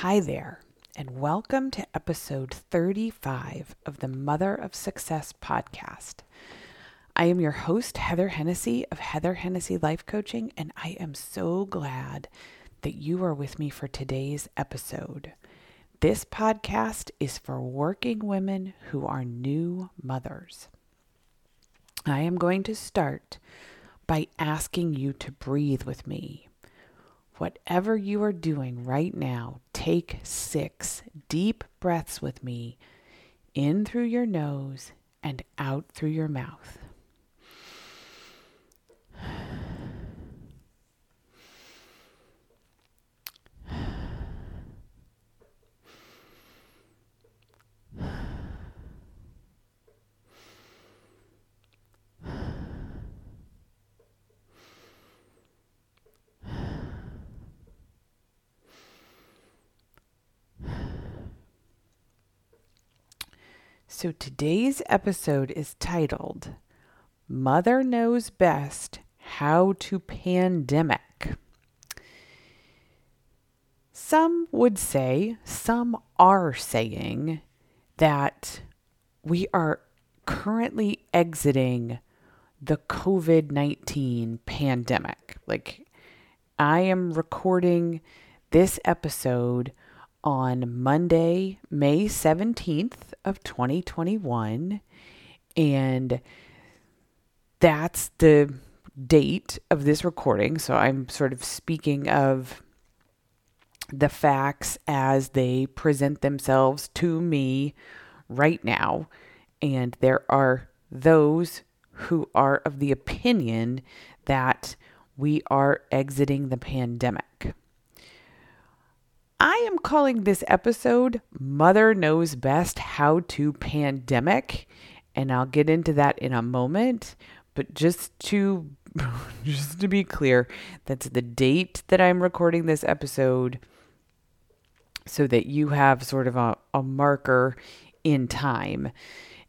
Hi there, and welcome to episode 35 of the Mother of Success podcast. I am your host, Heather Hennessy of Heather Hennessy Life Coaching, and I am so glad that you are with me for today's episode. This podcast is for working women who are new mothers. I am going to start by asking you to breathe with me. Whatever you are doing right now, take six deep breaths with me in through your nose and out through your mouth. So today's episode is titled Mother Knows Best How to Pandemic. Some would say, some are saying that we are currently exiting the COVID 19 pandemic. Like, I am recording this episode on Monday, May 17th of 2021 and that's the date of this recording. So I'm sort of speaking of the facts as they present themselves to me right now. And there are those who are of the opinion that we are exiting the pandemic. I am calling this episode Mother Knows Best How to Pandemic, and I'll get into that in a moment. But just to just to be clear, that's the date that I'm recording this episode so that you have sort of a, a marker in time.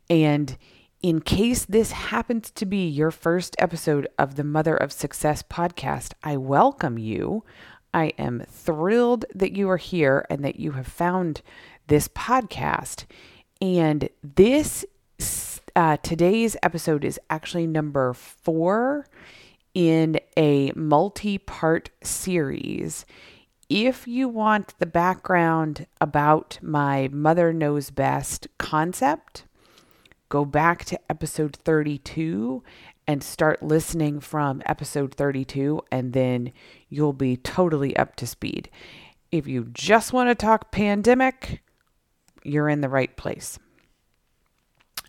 And in case this happens to be your first episode of the Mother of Success podcast, I welcome you. I am thrilled that you are here and that you have found this podcast. And this uh, today's episode is actually number four in a multi part series. If you want the background about my Mother Knows Best concept, go back to episode 32 and start listening from episode 32, and then you'll be totally up to speed. If you just want to talk pandemic, you're in the right place.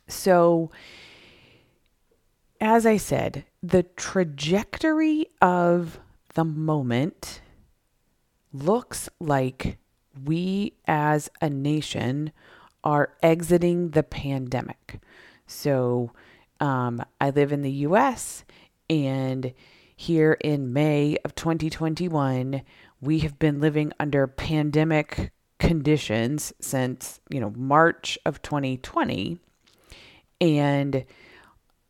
So, as I said, the trajectory of the moment looks like we as a nation are exiting the pandemic. So, um, I live in the US, and here in May of 2021, we have been living under pandemic conditions since, you know, March of 2020. And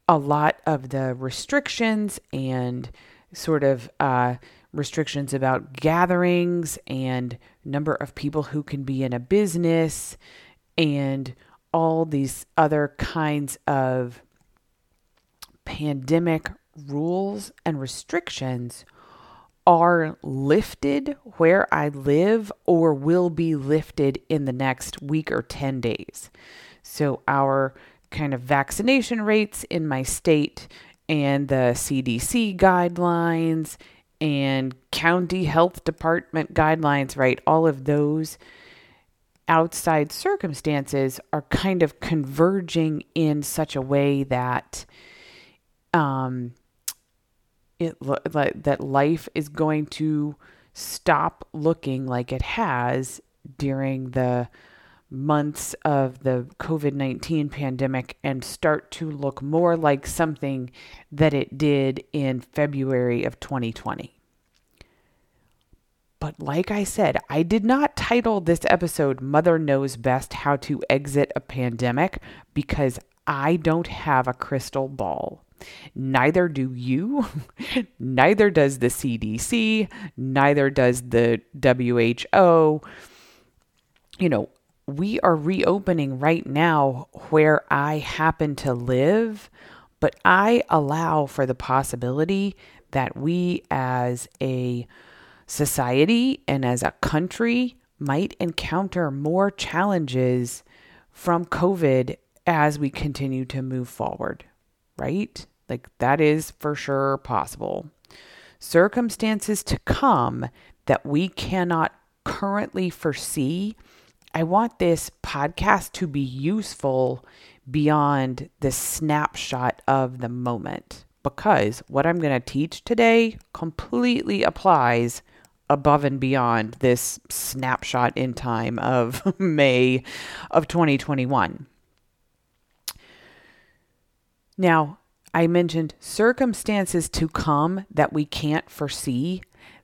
a lot of the restrictions and sort of uh, restrictions about gatherings and number of people who can be in a business and all these other kinds of pandemic rules and restrictions are lifted where I live or will be lifted in the next week or 10 days. So, our kind of vaccination rates in my state and the CDC guidelines and county health department guidelines, right? All of those outside circumstances are kind of converging in such a way that um, it like that life is going to stop looking like it has during the months of the COVID 19 pandemic and start to look more like something that it did in February of 2020. But like I said, I did not title this episode Mother Knows Best How to Exit a Pandemic because I don't have a crystal ball. Neither do you, neither does the CDC, neither does the WHO. you know, we are reopening right now where I happen to live, but I allow for the possibility that we as a society and as a country might encounter more challenges from COVID as we continue to move forward, right? Like that is for sure possible. Circumstances to come that we cannot currently foresee. I want this podcast to be useful beyond the snapshot of the moment because what I'm going to teach today completely applies above and beyond this snapshot in time of May of 2021. Now, I mentioned circumstances to come that we can't foresee.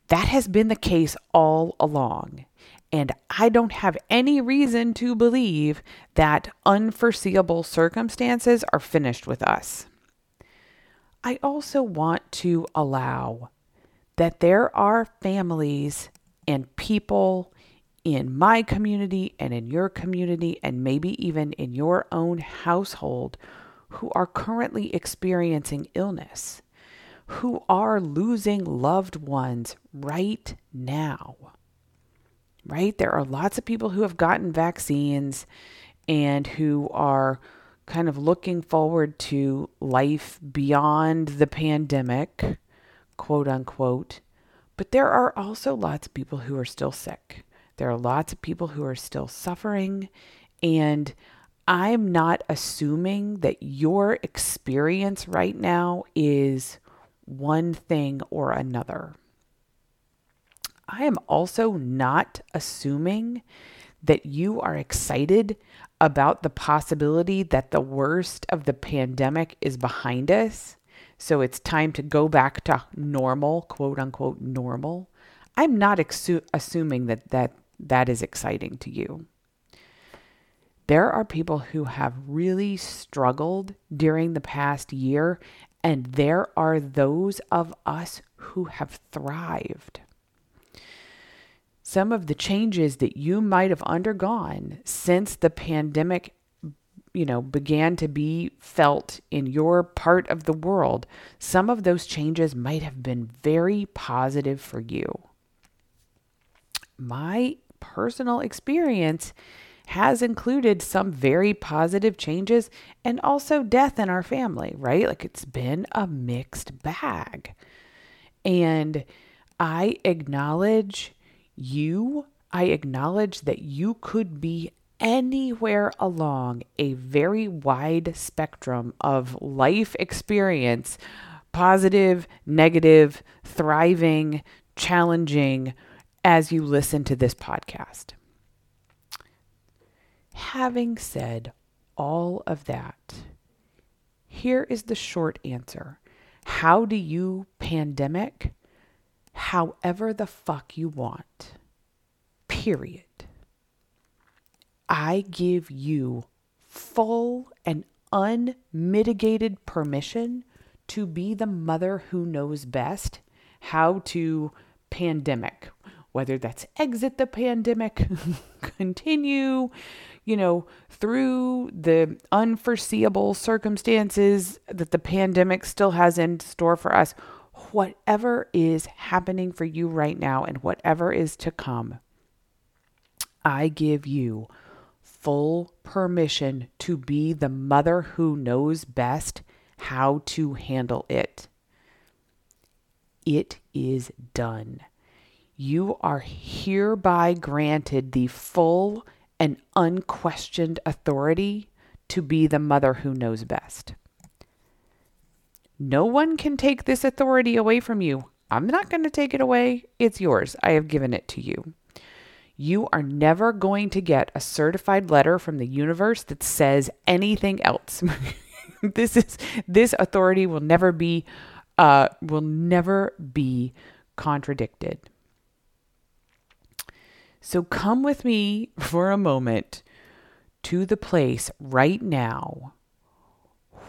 That has been the case all along. And I don't have any reason to believe that unforeseeable circumstances are finished with us. I also want to allow that there are families and people in my community and in your community, and maybe even in your own household, who are currently experiencing illness, who are losing loved ones right now. Right? There are lots of people who have gotten vaccines and who are kind of looking forward to life beyond the pandemic quote unquote. But there are also lots of people who are still sick. There are lots of people who are still suffering. And I'm not assuming that your experience right now is one thing or another. I am also not assuming that you are excited about the possibility that the worst of the pandemic is behind us so it's time to go back to normal, quote unquote, normal. I'm not exu- assuming that, that that is exciting to you. There are people who have really struggled during the past year, and there are those of us who have thrived. Some of the changes that you might have undergone since the pandemic you know, began to be felt in your part of the world, some of those changes might have been very positive for you. My personal experience has included some very positive changes and also death in our family, right? Like it's been a mixed bag. And I acknowledge you. I acknowledge that you could be anywhere along a very wide spectrum of life experience positive, negative, thriving, challenging as you listen to this podcast. Having said all of that, here is the short answer How do you pandemic however the fuck you want? Period. I give you full and unmitigated permission to be the mother who knows best how to pandemic, whether that's exit the pandemic, continue, you know, through the unforeseeable circumstances that the pandemic still has in store for us. Whatever is happening for you right now and whatever is to come, I give you full permission to be the mother who knows best how to handle it. It is done. You are hereby granted the full and unquestioned authority to be the mother who knows best. No one can take this authority away from you. I'm not going to take it away. It's yours. I have given it to you. You are never going to get a certified letter from the universe that says anything else. this is this authority will never be uh, will never be contradicted. So come with me for a moment to the place right now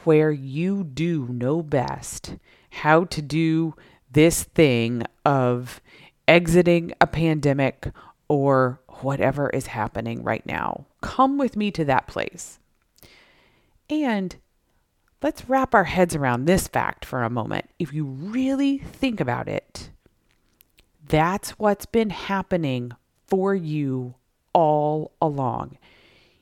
where you do know best how to do this thing of exiting a pandemic or whatever is happening right now. Come with me to that place. And let's wrap our heads around this fact for a moment. If you really think about it, that's what's been happening for you all along.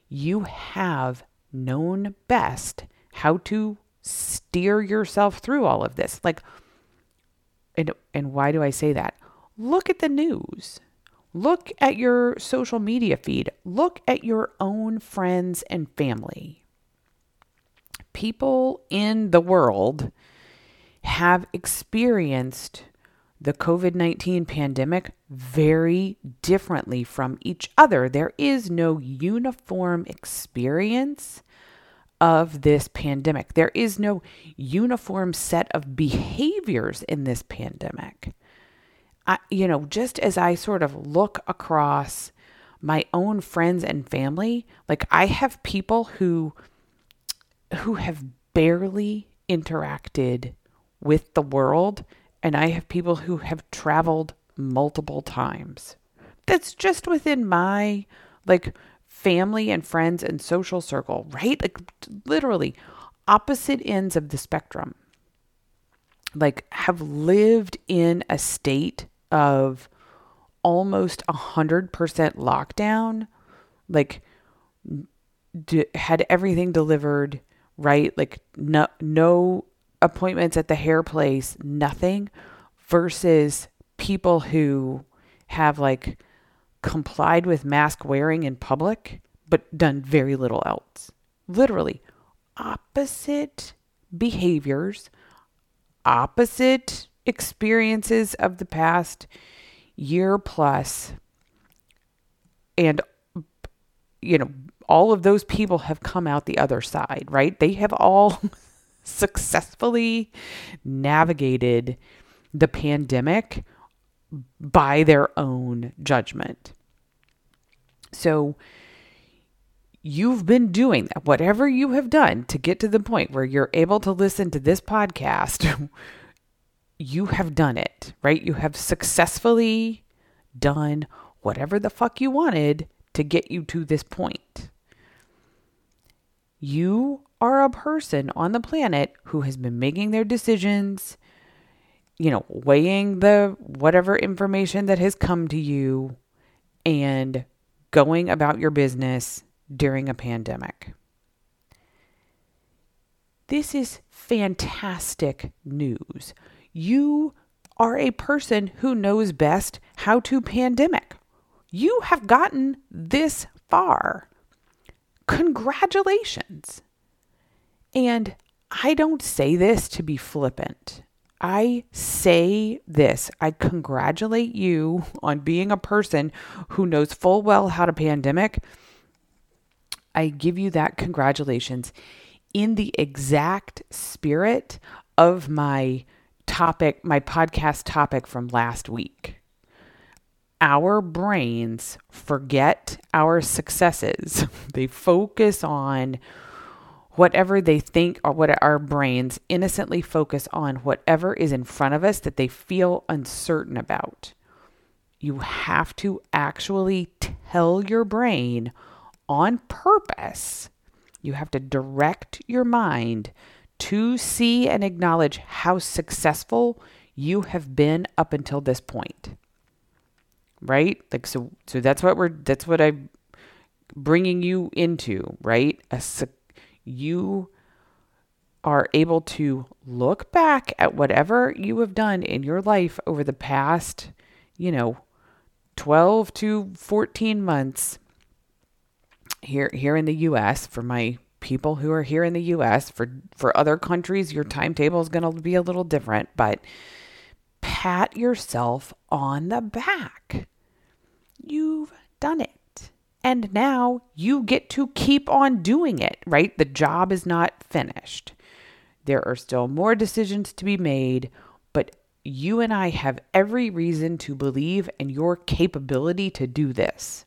You have known best how to steer yourself through all of this. Like, and, and why do I say that? Look at the news. Look at your social media feed. Look at your own friends and family. People in the world have experienced the COVID 19 pandemic very differently from each other. There is no uniform experience of this pandemic, there is no uniform set of behaviors in this pandemic. I, you know, just as I sort of look across my own friends and family, like I have people who who have barely interacted with the world and I have people who have traveled multiple times. That's just within my like family and friends and social circle, right? Like literally opposite ends of the spectrum. Like have lived in a state of almost a hundred percent lockdown, like d- had everything delivered, right? Like no no appointments at the hair place, nothing, versus people who have like complied with mask wearing in public, but done very little else. Literally, opposite behaviors, opposite experiences of the past year plus, and you know, all of those people have come out the other side, right? They have all successfully navigated the pandemic by their own judgment. So you've been doing that, whatever you have done to get to the point where you're able to listen to this podcast, you have done it, right? You have successfully done whatever the fuck you wanted to get you to this point. You are a person on the planet who has been making their decisions, you know, weighing the whatever information that has come to you and going about your business during a pandemic. This is fantastic news. You are a person who knows best how to pandemic. You have gotten this far. Congratulations. And I don't say this to be flippant. I say this. I congratulate you on being a person who knows full well how to pandemic. I give you that congratulations in the exact spirit of my topic, my podcast topic from last week. Our brains forget our successes. They focus on whatever they think or what our brains innocently focus on whatever is in front of us that they feel uncertain about. You have to actually tell your brain on purpose. You have to direct your mind to see and acknowledge how successful you have been up until this point. Right? Like so so that's what we're that's what I'm bringing you into, right? A su- you are able to look back at whatever you have done in your life over the past, you know, 12 to 14 months here here in the US for my people who are here in the US for for other countries your timetable is going to be a little different but pat yourself on the back. You've done it and now you get to keep on doing it, right? The job is not finished. There are still more decisions to be made, but you and I have every reason to believe in your capability to do this.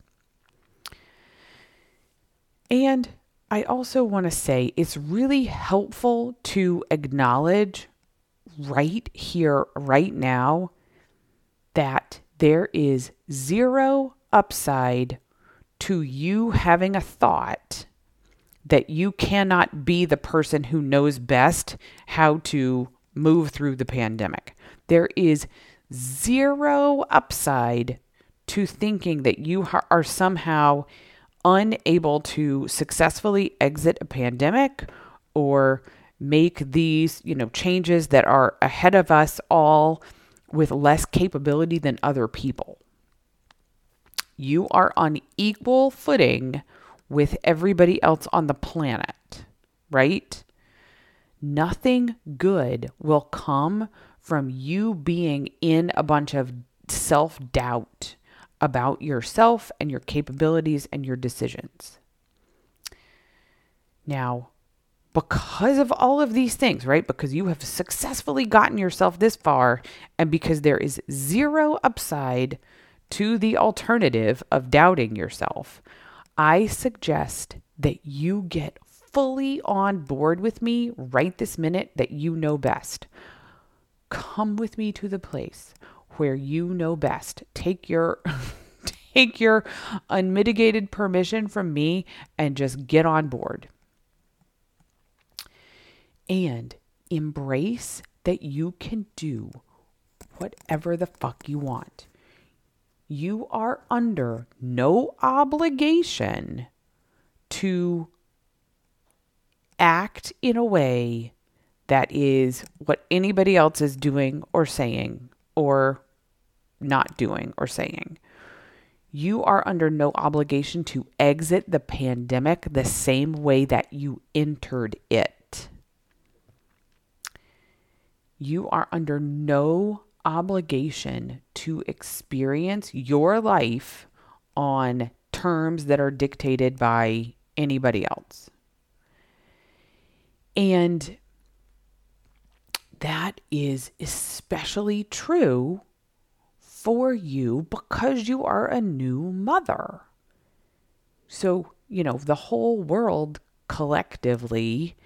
And I also want to say it's really helpful to acknowledge right here, right now, that there is zero upside to you having a thought that you cannot be the person who knows best how to move through the pandemic. There is zero upside to thinking that you are somehow unable to successfully exit a pandemic or make these, you know, changes that are ahead of us all with less capability than other people. You are on equal footing with everybody else on the planet, right? Nothing good will come from you being in a bunch of self doubt about yourself and your capabilities and your decisions. Now, because of all of these things, right? Because you have successfully gotten yourself this far, and because there is zero upside to the alternative of doubting yourself, I suggest that you get fully on board with me right this minute that you know best. Come with me to the place where you know best. Take your take your unmitigated permission from me and just get on board and embrace that you can do whatever the fuck you want. You are under no obligation to act in a way that is what anybody else is doing or saying or not doing or saying. You are under no obligation to exit the pandemic the same way that you entered it you are under no obligation to experience your life on terms that are dictated by anybody else. And that is especially true for you because you are a new mother. So, you know, the whole world collectively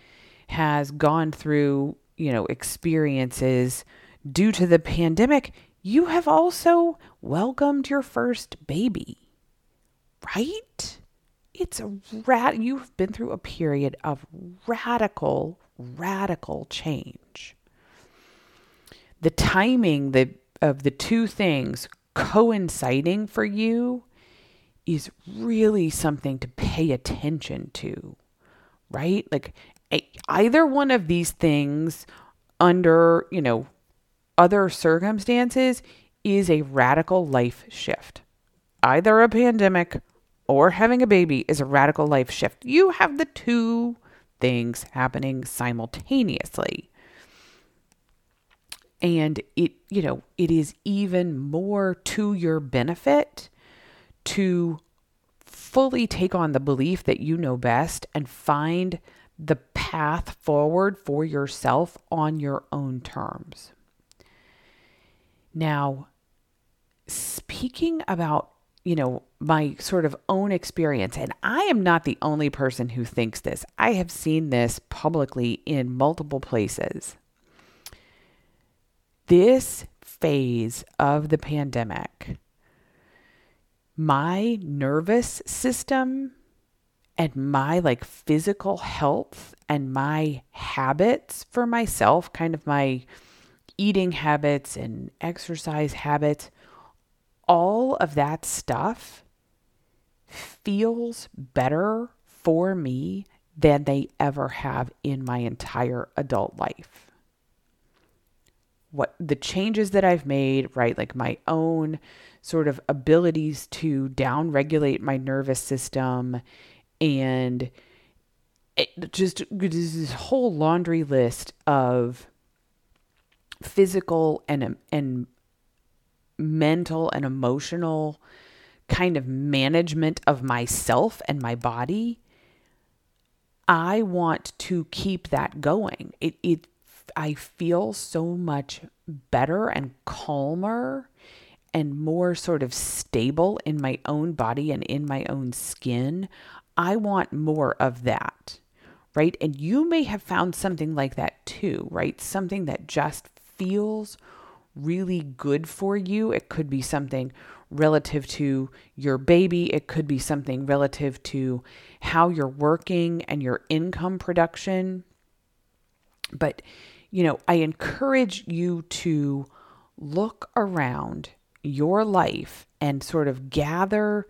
has gone through you know, experiences due to the pandemic, you have also welcomed your first baby, right? It's a rat. You've been through a period of radical, radical change. The timing the, of the two things coinciding for you is really something to pay attention to, right? Like either one of these things under, you know, other circumstances is a radical life shift. Either a pandemic or having a baby is a radical life shift. You have the two things happening simultaneously. And it, you know, it is even more to your benefit to fully take on the belief that you know best and find the path forward for yourself on your own terms. Now, speaking about, you know, my sort of own experience, and I am not the only person who thinks this, I have seen this publicly in multiple places. This phase of the pandemic, my nervous system and my like physical health and my habits for myself, kind of my eating habits and exercise habits, all of that stuff feels better for me than they ever have in my entire adult life. What the changes that I've made, right? Like my own sort of abilities to down regulate my nervous system and it just this whole laundry list of physical and and mental and emotional kind of management of myself and my body i want to keep that going it it i feel so much better and calmer and more sort of stable in my own body and in my own skin I want more of that, right? And you may have found something like that too, right? Something that just feels really good for you. It could be something relative to your baby. It could be something relative to how you're working and your income production. But, you know, I encourage you to look around your life and sort of gather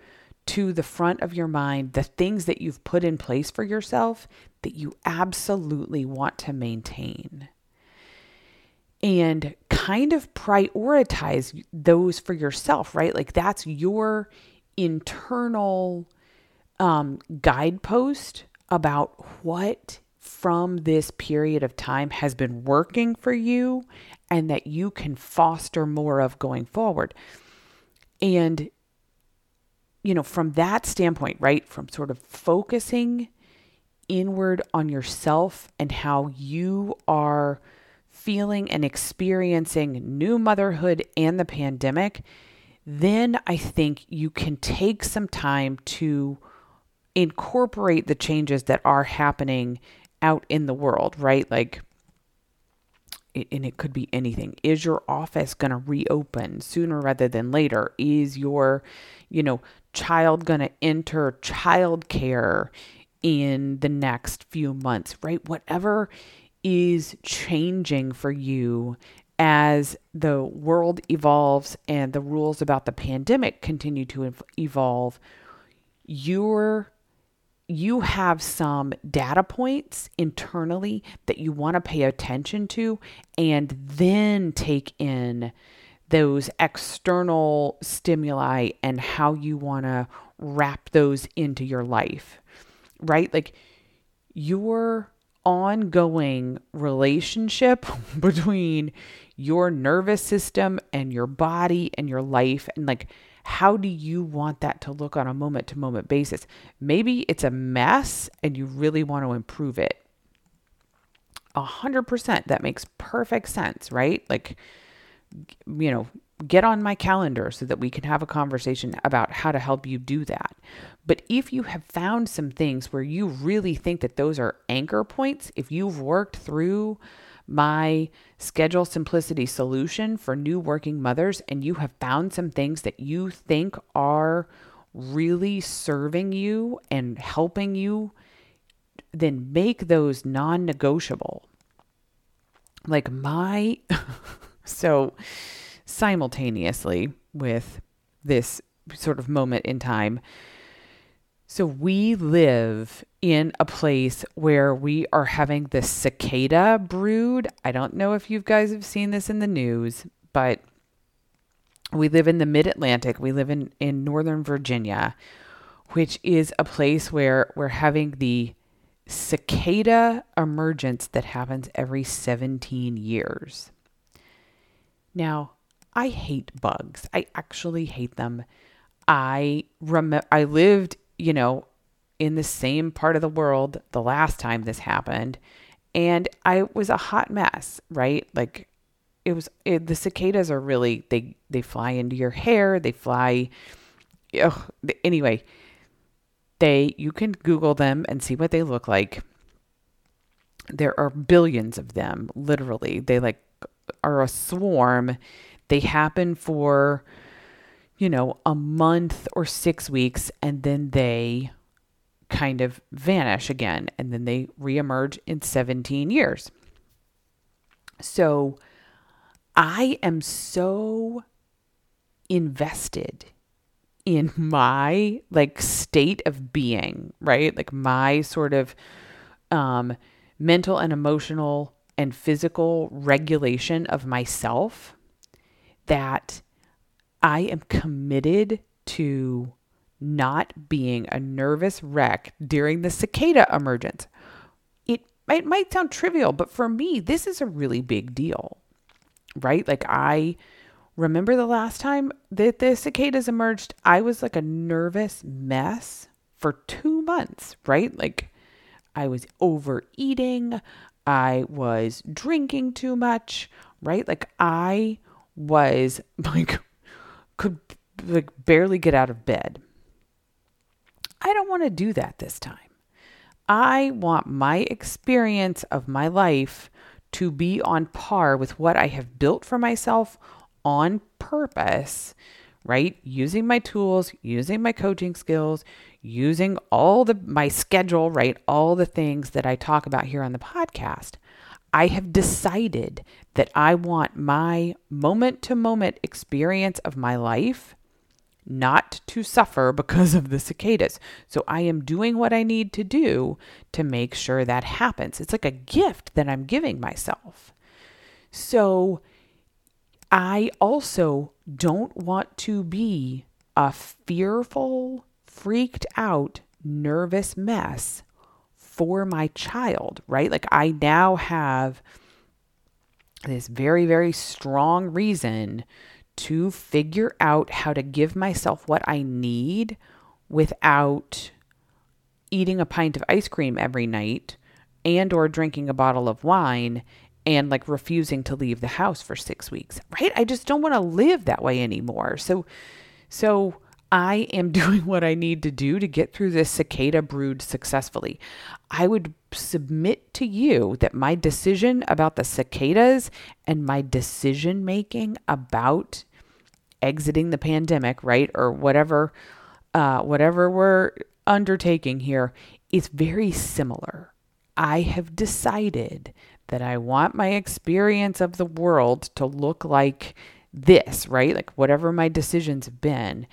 to the front of your mind the things that you've put in place for yourself that you absolutely want to maintain. And kind of prioritize those for yourself, right? Like that's your internal um, guidepost about what from this period of time has been working for you and that you can foster more of going forward. And, you know, from that standpoint, right, from sort of focusing inward on yourself and how you are feeling and experiencing new motherhood and the pandemic, then I think you can take some time to incorporate the changes that are happening out in the world, right? Like, and it could be anything. Is your office going to reopen sooner rather than later? Is your, you know, child going to enter childcare in the next few months, right? Whatever is changing for you as the world evolves and the rules about the pandemic continue to evolve, you're you have some data points internally that you want to pay attention to and then take in those external stimuli and how you want to wrap those into your life, right? Like your ongoing relationship between your nervous system and your body and your life and like how do you want that to look on a moment to moment basis? Maybe it's a mess and you really want to improve it. A hundred percent. That makes perfect sense, right? Like, you know, get on my calendar so that we can have a conversation about how to help you do that. But if you have found some things where you really think that those are anchor points, if you've worked through my schedule simplicity solution for new working mothers and you have found some things that you think are really serving you and helping you, then make those non negotiable. Like my, so simultaneously with this sort of moment in time, so we live in a place where we are having the cicada brood. I don't know if you guys have seen this in the news, but we live in the mid Atlantic. We live in, in Northern Virginia, which is a place where we're having the cicada emergence that happens every 17 years. Now, I hate bugs. I actually hate them. I rem- I lived you know, in the same part of the world the last time this happened. And I was a hot mess, right? Like it was it, the cicadas are really they they fly into your hair, they fly ugh, anyway, they you can google them and see what they look like. There are billions of them, literally. They like are a swarm. They happen for you know, a month or six weeks, and then they kind of vanish again, and then they reemerge in 17 years. So I am so invested in my like state of being, right? Like my sort of um mental and emotional and physical regulation of myself that I am committed to not being a nervous wreck during the cicada emergence. It, it might sound trivial, but for me, this is a really big deal, right? Like, I remember the last time that the cicadas emerged, I was like a nervous mess for two months, right? Like, I was overeating, I was drinking too much, right? Like, I was like could like barely get out of bed. I don't want to do that this time. I want my experience of my life to be on par with what I have built for myself on purpose, right? Using my tools, using my coaching skills, using all the my schedule, right? All the things that I talk about here on the podcast. I have decided that I want my moment to moment experience of my life not to suffer because of the cicadas. So I am doing what I need to do to make sure that happens. It's like a gift that I'm giving myself. So I also don't want to be a fearful, freaked out, nervous mess for my child, right? Like I now have this very, very strong reason to figure out how to give myself what I need without eating a pint of ice cream every night and or drinking a bottle of wine and like refusing to leave the house for 6 weeks. Right? I just don't want to live that way anymore. So so I am doing what I need to do to get through this cicada brood successfully. I would submit to you that my decision about the cicadas and my decision making about exiting the pandemic, right, or whatever, uh, whatever we're undertaking here, is very similar. I have decided that I want my experience of the world to look like this, right? Like whatever my decisions have been.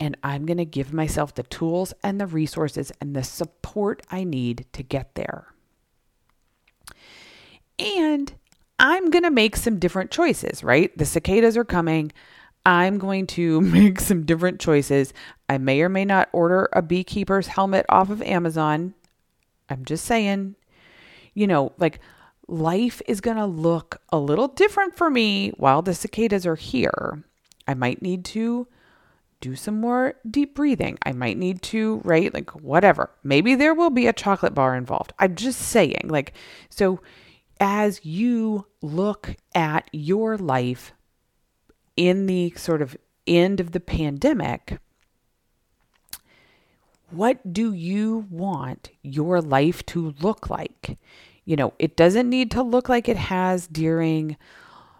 And I'm going to give myself the tools and the resources and the support I need to get there. And I'm going to make some different choices, right? The cicadas are coming. I'm going to make some different choices. I may or may not order a beekeeper's helmet off of Amazon. I'm just saying, you know, like life is going to look a little different for me while the cicadas are here. I might need to do some more deep breathing. I might need to, right? Like, whatever. Maybe there will be a chocolate bar involved. I'm just saying, like, so as you look at your life in the sort of end of the pandemic, what do you want your life to look like? You know, it doesn't need to look like it has during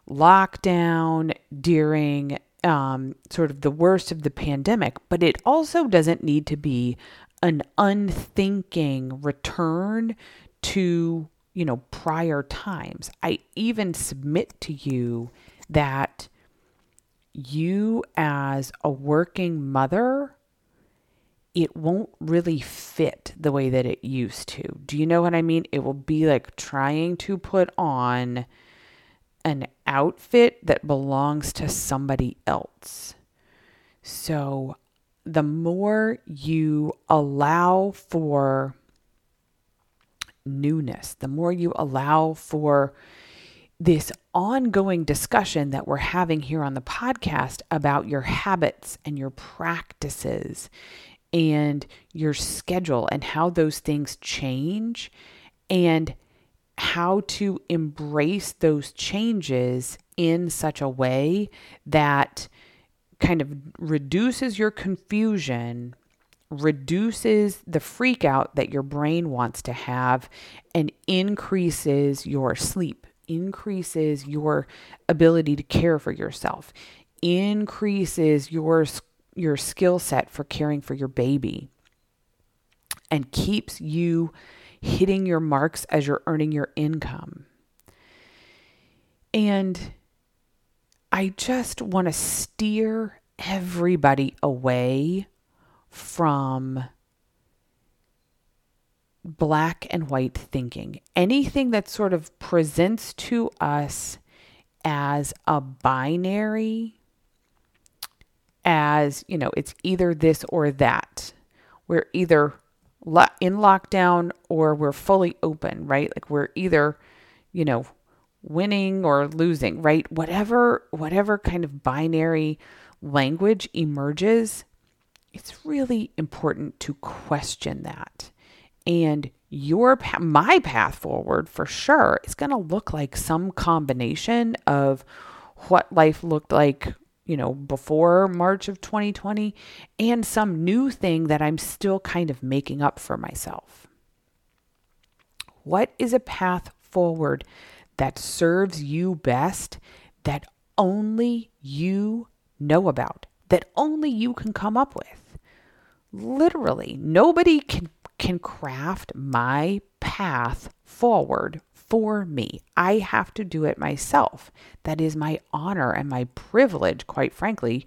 lockdown, during um, sort of the worst of the pandemic, but it also doesn't need to be an unthinking return to, you know, prior times. I even submit to you that you as a working mother, it won't really fit the way that it used to. Do you know what I mean? It will be like trying to put on an outfit that belongs to somebody else. So the more you allow for newness, the more you allow for this ongoing discussion that we're having here on the podcast about your habits and your practices and your schedule and how those things change and how to embrace those changes in such a way that kind of reduces your confusion, reduces the freak out that your brain wants to have, and increases your sleep increases your ability to care for yourself, increases your your skill set for caring for your baby and keeps you hitting your marks as you're earning your income. And I just want to steer everybody away from black and white thinking. Anything that sort of presents to us as a binary, as, you know, it's either this or that. We're either in lockdown or we're fully open, right? Like we're either, you know, winning or losing, right? Whatever whatever kind of binary language emerges, it's really important to question that and your my path forward for sure is going to look like some combination of what life looked like you know before March of 2020 and some new thing that I'm still kind of making up for myself what is a path forward that serves you best that only you know about that only you can come up with. Literally, nobody can can craft my path forward for me. I have to do it myself. That is my honor and my privilege, quite frankly,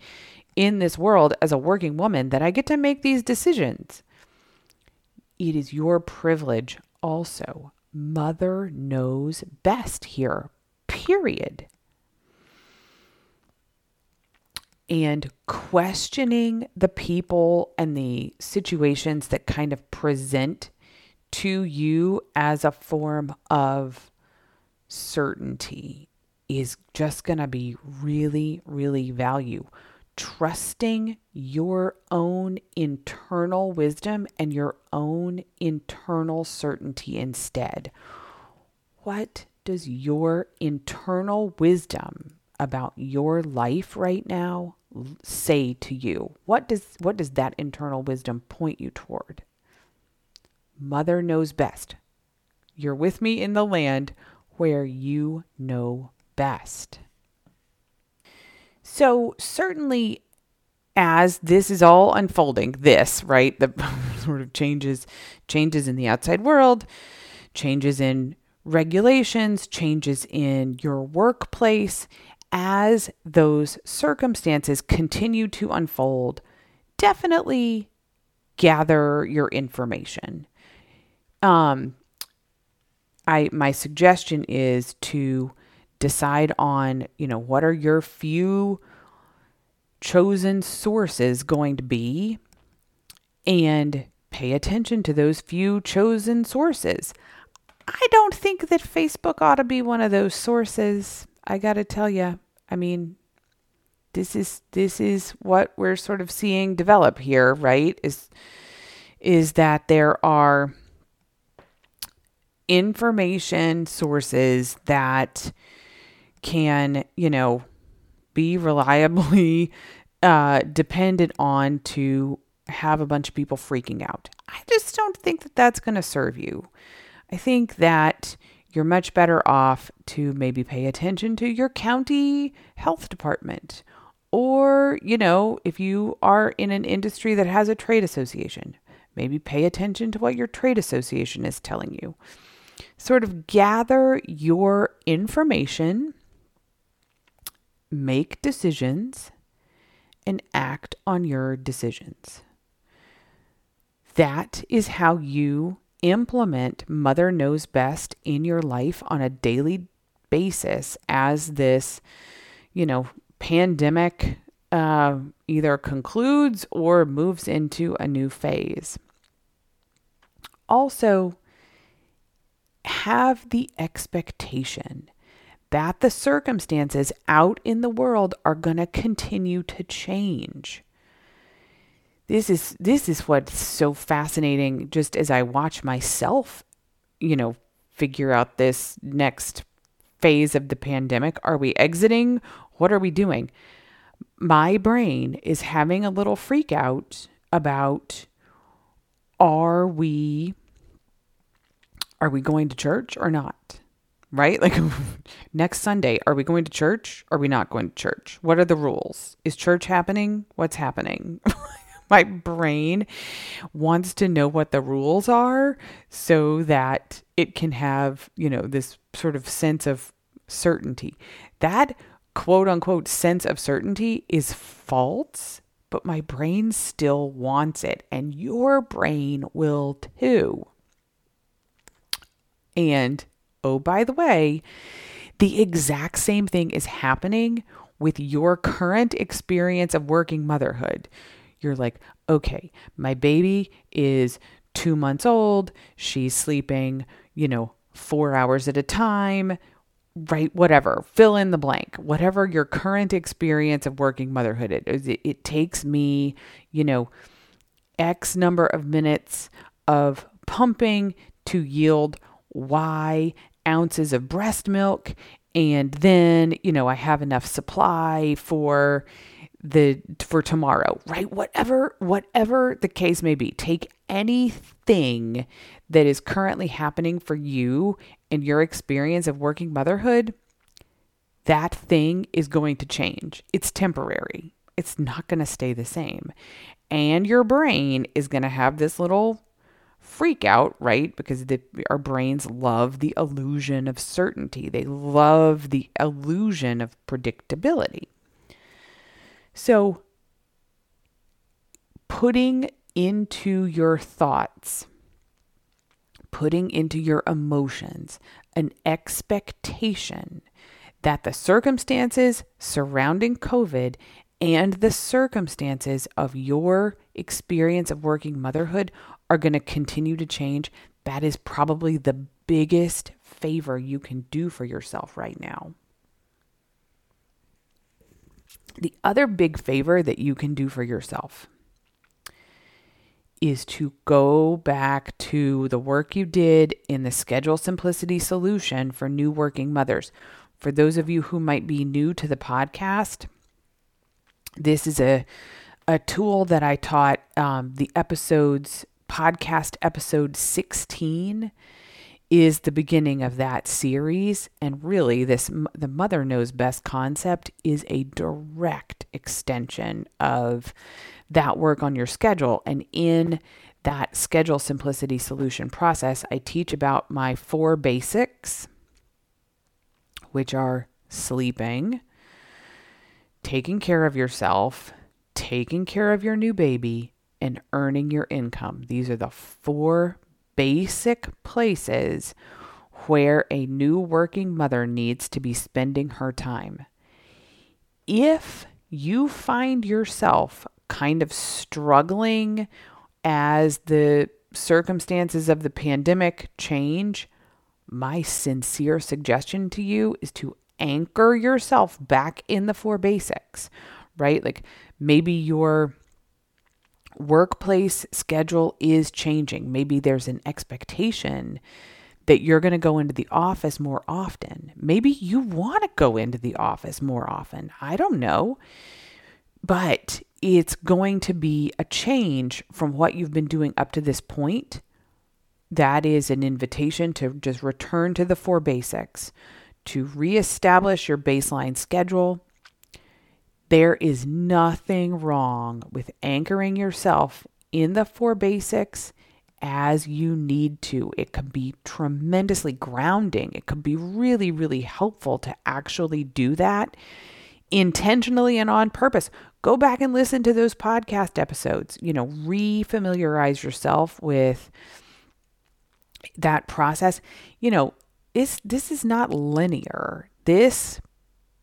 in this world as a working woman that I get to make these decisions. It is your privilege also. Mother knows best here, period. And questioning the people and the situations that kind of present to you as a form of certainty is just going to be really, really value trusting your own internal wisdom and your own internal certainty instead. What does your internal wisdom about your life right now say to you? What does what does that internal wisdom point you toward? Mother knows best. You're with me in the land where you know best. So, certainly, as this is all unfolding, this, right, the sort of changes, changes in the outside world, changes in regulations, changes in your workplace, as those circumstances continue to unfold, definitely gather your information. Um, I my suggestion is to decide on, you know, what are your few chosen sources going to be and pay attention to those few chosen sources. I don't think that Facebook ought to be one of those sources. I got to tell you. I mean, this is this is what we're sort of seeing develop here, right? Is is that there are information sources that can, you know, be reliably uh, dependent on to have a bunch of people freaking out. I just don't think that that's going to serve you. I think that you're much better off to maybe pay attention to your county health department. Or, you know, if you are in an industry that has a trade association, maybe pay attention to what your trade association is telling you. Sort of gather your information make decisions and act on your decisions. That is how you implement Mother Knows Best in your life on a daily basis as this, you know, pandemic uh, either concludes or moves into a new phase. Also, have the expectation that the circumstances out in the world are going to continue to change. This is this is what's so fascinating just as I watch myself, you know, figure out this next phase of the pandemic. Are we exiting? What are we doing? My brain is having a little freak out about are we are we going to church or not? right? Like next Sunday, are we going to church? Are we not going to church? What are the rules? Is church happening? What's happening? My brain wants to know what the rules are so that it can have, you know, this sort of sense of certainty. That quote unquote sense of certainty is false, but my brain still wants it, and your brain will too. And oh, by the way, the exact same thing is happening with your current experience of working motherhood. You're like, okay, my baby is two months old. She's sleeping, you know, four hours at a time, right? Whatever, fill in the blank. Whatever your current experience of working motherhood it, it takes me, you know, X number of minutes of pumping to yield Y ounces of breast milk and then you know i have enough supply for the for tomorrow right? Whatever whatever the case may be take anything that is currently happening for you and your experience of working motherhood that thing is going to change. It's temporary. It's not going to stay the same. And your brain is going to have this little freak out, right? Because the, our brains love the illusion of certainty, they love the illusion of predictability. So, putting into your thoughts, putting into your emotions an expectation that the circumstances surrounding COVID and the circumstances of your experience of working motherhood are going to continue to change, that is probably the biggest favor you can do for yourself right now. The other big favor that you can do for yourself is to go back to the work you did in the schedule simplicity solution for new working mothers. For those of you who might be new to the podcast, this is a a tool that I taught um, the episodes podcast episode 16 is the beginning of that series. And really this the mother knows best concept is a direct extension of that work on your schedule. And in that schedule simplicity solution process I teach about my four basics which are sleeping taking care of yourself taking care of your new baby and earning your income. These are the four basic places where a new working mother needs to be spending her time. If you find yourself kind of struggling as the circumstances of the pandemic change, my sincere suggestion to you is to anchor yourself back in the four basics, right? Like maybe you're workplace schedule is changing. Maybe there's an expectation that you're going to go into the office more often. Maybe you want to go into the office more often. I don't know. But it's going to be a change from what you've been doing up to this point. That is an invitation to just return to the four basics, to reestablish your baseline schedule, there is nothing wrong with anchoring yourself in the four basics as you need to. It can be tremendously grounding. It can be really, really helpful to actually do that intentionally and on purpose. Go back and listen to those podcast episodes. You know, refamiliarize yourself with that process. You know, this this is not linear. This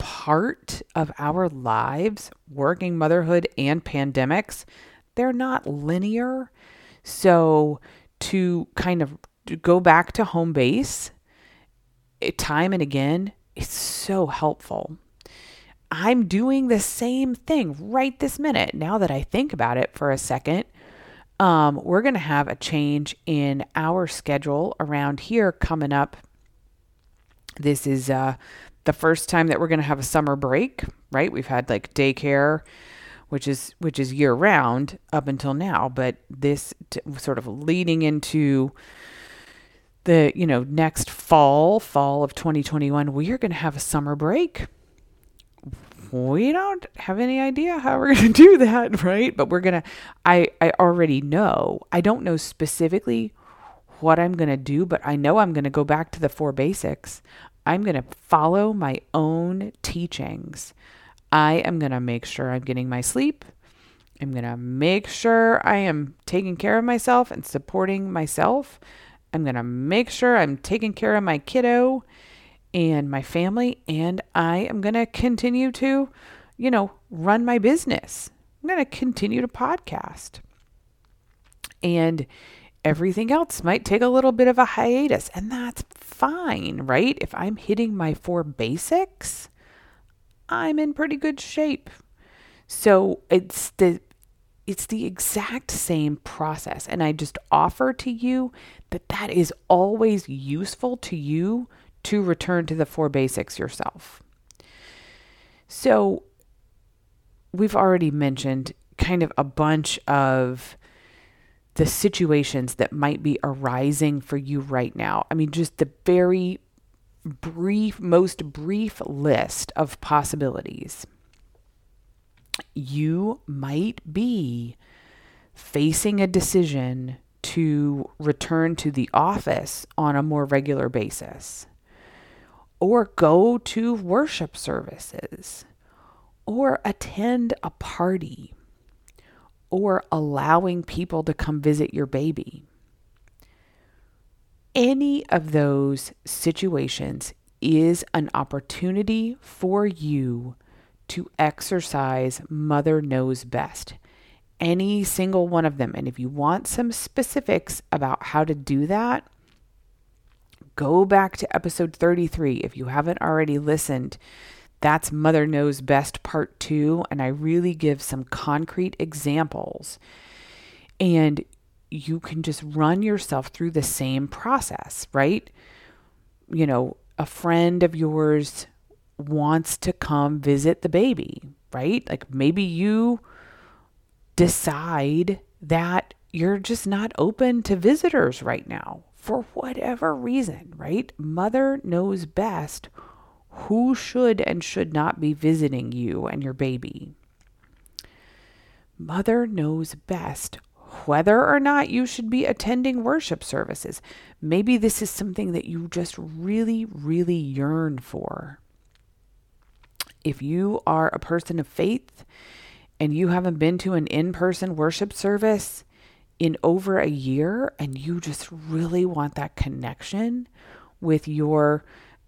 part of our lives, working motherhood and pandemics, they're not linear. So to kind of go back to home base eh, time and again, it's so helpful. I'm doing the same thing right this minute. Now that I think about it for a second, um, we're going to have a change in our schedule around here coming up. This is uh, the first time that we're going to have a summer break, right? We've had like daycare, which is which is year round up until now, but this t- sort of leading into the, you know, next fall, fall of 2021, we are going to have a summer break. We don't have any idea how we're going to do that, right? But we're going to I I already know. I don't know specifically what I'm going to do, but I know I'm going to go back to the four basics. I'm going to follow my own teachings. I am going to make sure I'm getting my sleep. I'm going to make sure I am taking care of myself and supporting myself. I'm going to make sure I'm taking care of my kiddo and my family. And I am going to continue to, you know, run my business. I'm going to continue to podcast. And everything else might take a little bit of a hiatus, and that's fine, right? If I'm hitting my four basics, I'm in pretty good shape. So it's the it's the exact same process and I just offer to you that that is always useful to you to return to the four basics yourself. So we've already mentioned kind of a bunch of the situations that might be arising for you right now. I mean, just the very brief, most brief list of possibilities. you might be facing a decision to return to the office on a more regular basis, or go to worship services, or attend a party, or allowing people to come visit your baby. Any of those situations is an opportunity for you to exercise Mother Knows Best. Any single one of them. And if you want some specifics about how to do that, go back to episode 33 if you haven't already listened. That's Mother Knows Best Part 2. And I really give some concrete examples. And you can just run yourself through the same process, right? You know, a friend of yours wants to come visit the baby, right? Like maybe you decide that you're just not open to visitors right now for whatever reason, right? Mother knows best who should and should not be visiting you and your baby. Mother knows best whether or not you should be attending worship services. Maybe this is something that you just really, really yearn for. If you are a person of faith and you haven't been to an in person worship service in over a year and you just really want that connection with your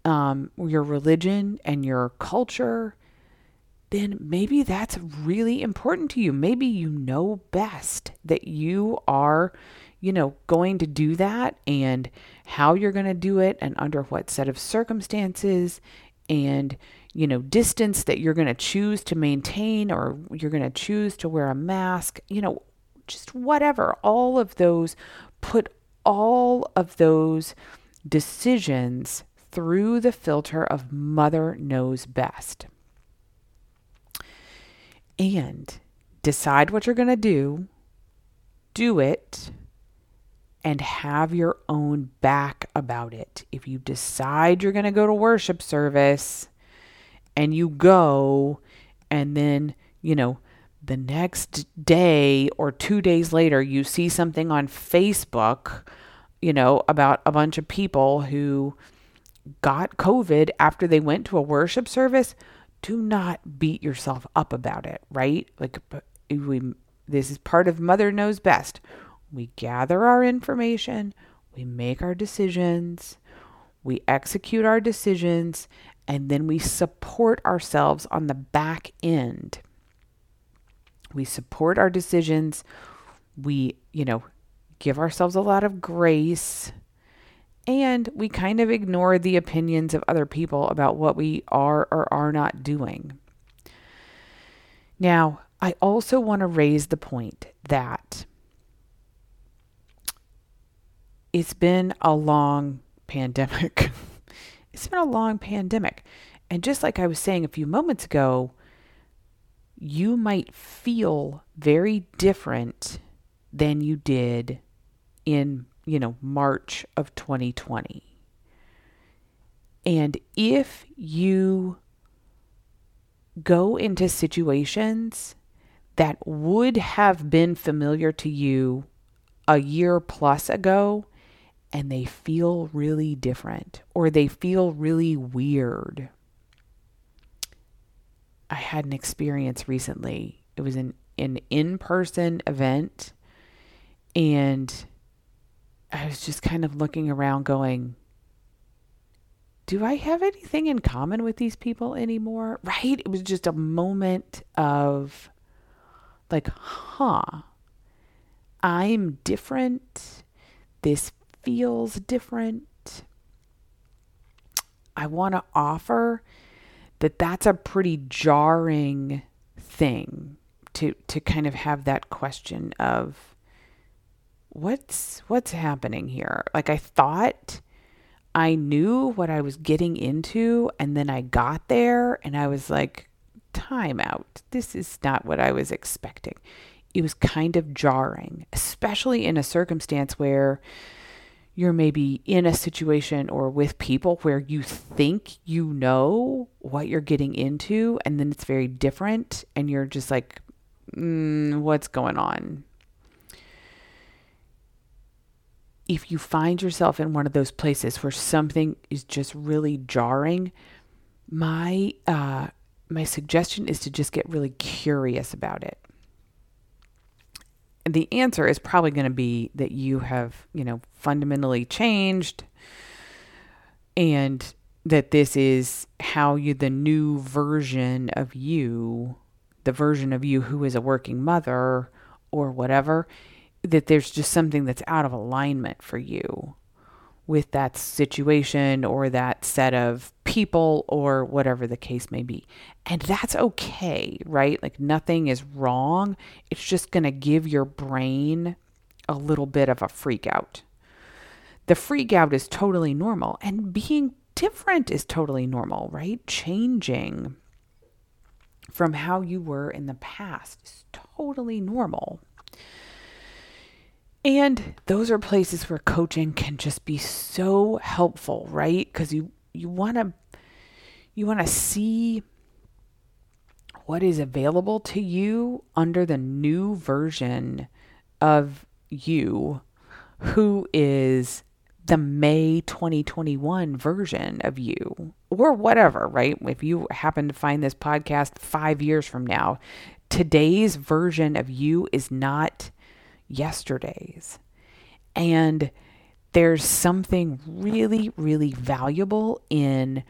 um, your religion and your culture, then maybe that's really important to you. Maybe you know best that you are, you know, going to do that and how you're going to do it and under what set of circumstances and you know, distance that you're going to choose to maintain or you're going to choose to wear a mask, you know, just whatever. All of those, put all of those decisions through the filter of Mother Knows Best. And decide what you're going to do, do it, and have your own back about it. If you decide you're going to go to worship service, and you go and then, you know, the next day or two days later, you see something on Facebook, you know, about a bunch of people who got COVID after they went to a worship service, do not beat yourself up about it, right? Like, we, this is part of Mother Knows Best. We gather our information, we make our decisions, we execute our decisions, and then we support ourselves on the back end. We support our decisions. We, you know, give ourselves a lot of grace. And we kind of ignore the opinions of other people about what we are or are not doing. Now, I also want to raise the point that it's been a long pandemic. it's been a long pandemic. And just like I was saying a few moments ago, you might feel very different than you did in, you know, March of 2020. And if you go into situations that would have been familiar to you a year plus ago and they feel really different or they feel really weird. I had an experience recently. It was an, an in person event, and I was just kind of looking around going, do I have anything in common with these people anymore? Right? It was just a moment of like, huh, I'm different. This feels different. I want to offer that that's a pretty jarring thing to to kind of have that question of what's what's happening here? Like I thought I knew what I was getting into and then I got there and I was like time out. This is not what I was expecting. It was kind of jarring, especially in a circumstance where you're maybe in a situation or with people where you think you know what you're getting into, and then it's very different, and you're just like, mm, what's going on? If you find yourself in one of those places where something is just really jarring, my uh, my suggestion is to just get really curious about it. The answer is probably going to be that you have, you know, fundamentally changed and that this is how you, the new version of you, the version of you who is a working mother or whatever, that there's just something that's out of alignment for you with that situation or that set of people or whatever the case may be. And that's okay, right? Like nothing is wrong. It's just going to give your brain a little bit of a freak out. The freak out is totally normal, and being different is totally normal, right? Changing from how you were in the past is totally normal. And those are places where coaching can just be so helpful, right? Because you you want to you want to see what is available to you under the new version of you who is the May 2021 version of you or whatever, right? If you happen to find this podcast 5 years from now, today's version of you is not yesterday's. And there's something really, really valuable in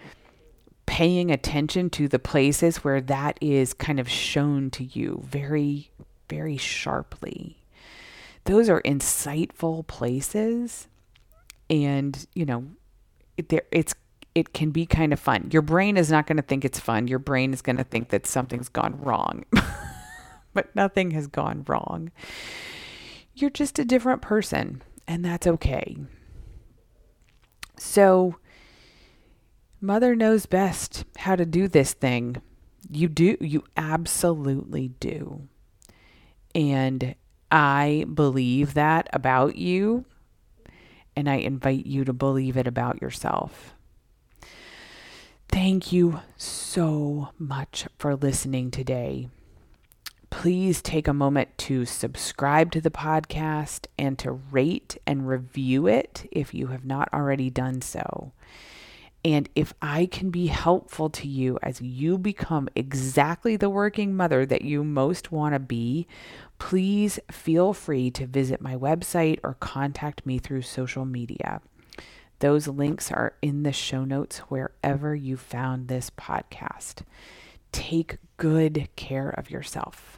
paying attention to the places where that is kind of shown to you very, very sharply. Those are insightful places. And, you know, there it's it can be kind of fun. Your brain is not going to think it's fun. Your brain is going to think that something's gone wrong. but nothing has gone wrong. You're just a different person, and that's okay. So, Mother knows best how to do this thing. You do, you absolutely do. And I believe that about you, and I invite you to believe it about yourself. Thank you so much for listening today please take a moment to subscribe to the podcast and to rate and review it if you have not already done so. And if I can be helpful to you as you become exactly the working mother that you most want to be, please feel free to visit my website or contact me through social media. Those links are in the show notes wherever you found this podcast. Take good care of yourself.